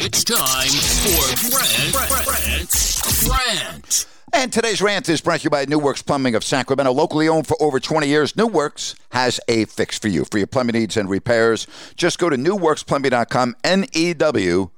It's time for Grant, Grant, Grant. And today's rant is brought to you by New Works Plumbing of Sacramento, locally owned for over 20 years. New Works has a fix for you for your plumbing needs and repairs. Just go to newwrxplumbing.com, N E W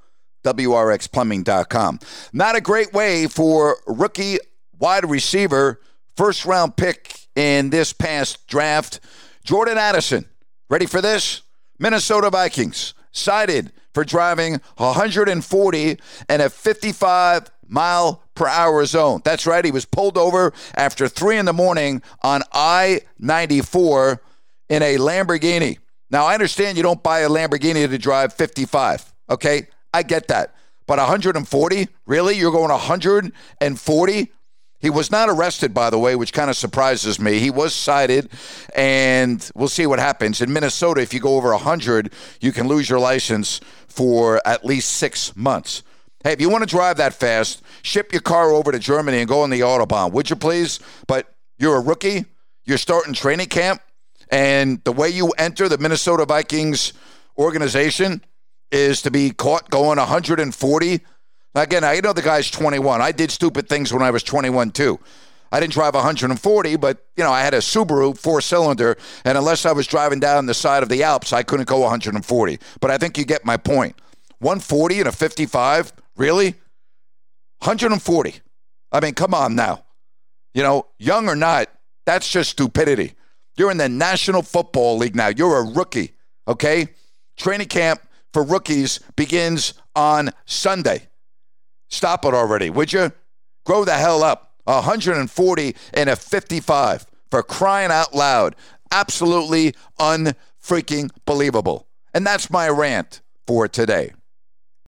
W R X plumbing.com. Not a great way for rookie wide receiver, first round pick in this past draft, Jordan Addison. Ready for this? Minnesota Vikings cited for driving 140 and a 55 mile per hour zone. That's right. He was pulled over after three in the morning on I 94 in a Lamborghini. Now, I understand you don't buy a Lamborghini to drive 55. Okay. I get that. But 140? Really? You're going 140? He was not arrested, by the way, which kind of surprises me. He was cited, and we'll see what happens. In Minnesota, if you go over 100, you can lose your license for at least six months. Hey, if you want to drive that fast, ship your car over to Germany and go on the Autobahn, would you please? But you're a rookie, you're starting training camp, and the way you enter the Minnesota Vikings organization is to be caught going 140 Again, I know the guy's 21. I did stupid things when I was 21 too. I didn't drive 140, but you know I had a Subaru four cylinder, and unless I was driving down the side of the Alps, I couldn't go 140. But I think you get my point. 140 and a 55, really? 140. I mean, come on now. You know, young or not, that's just stupidity. You're in the National Football League now. You're a rookie, okay? Training camp for rookies begins on Sunday. Stop it already, would you? Grow the hell up. 140 and a 55 for crying out loud. Absolutely unfreaking believable. And that's my rant for today.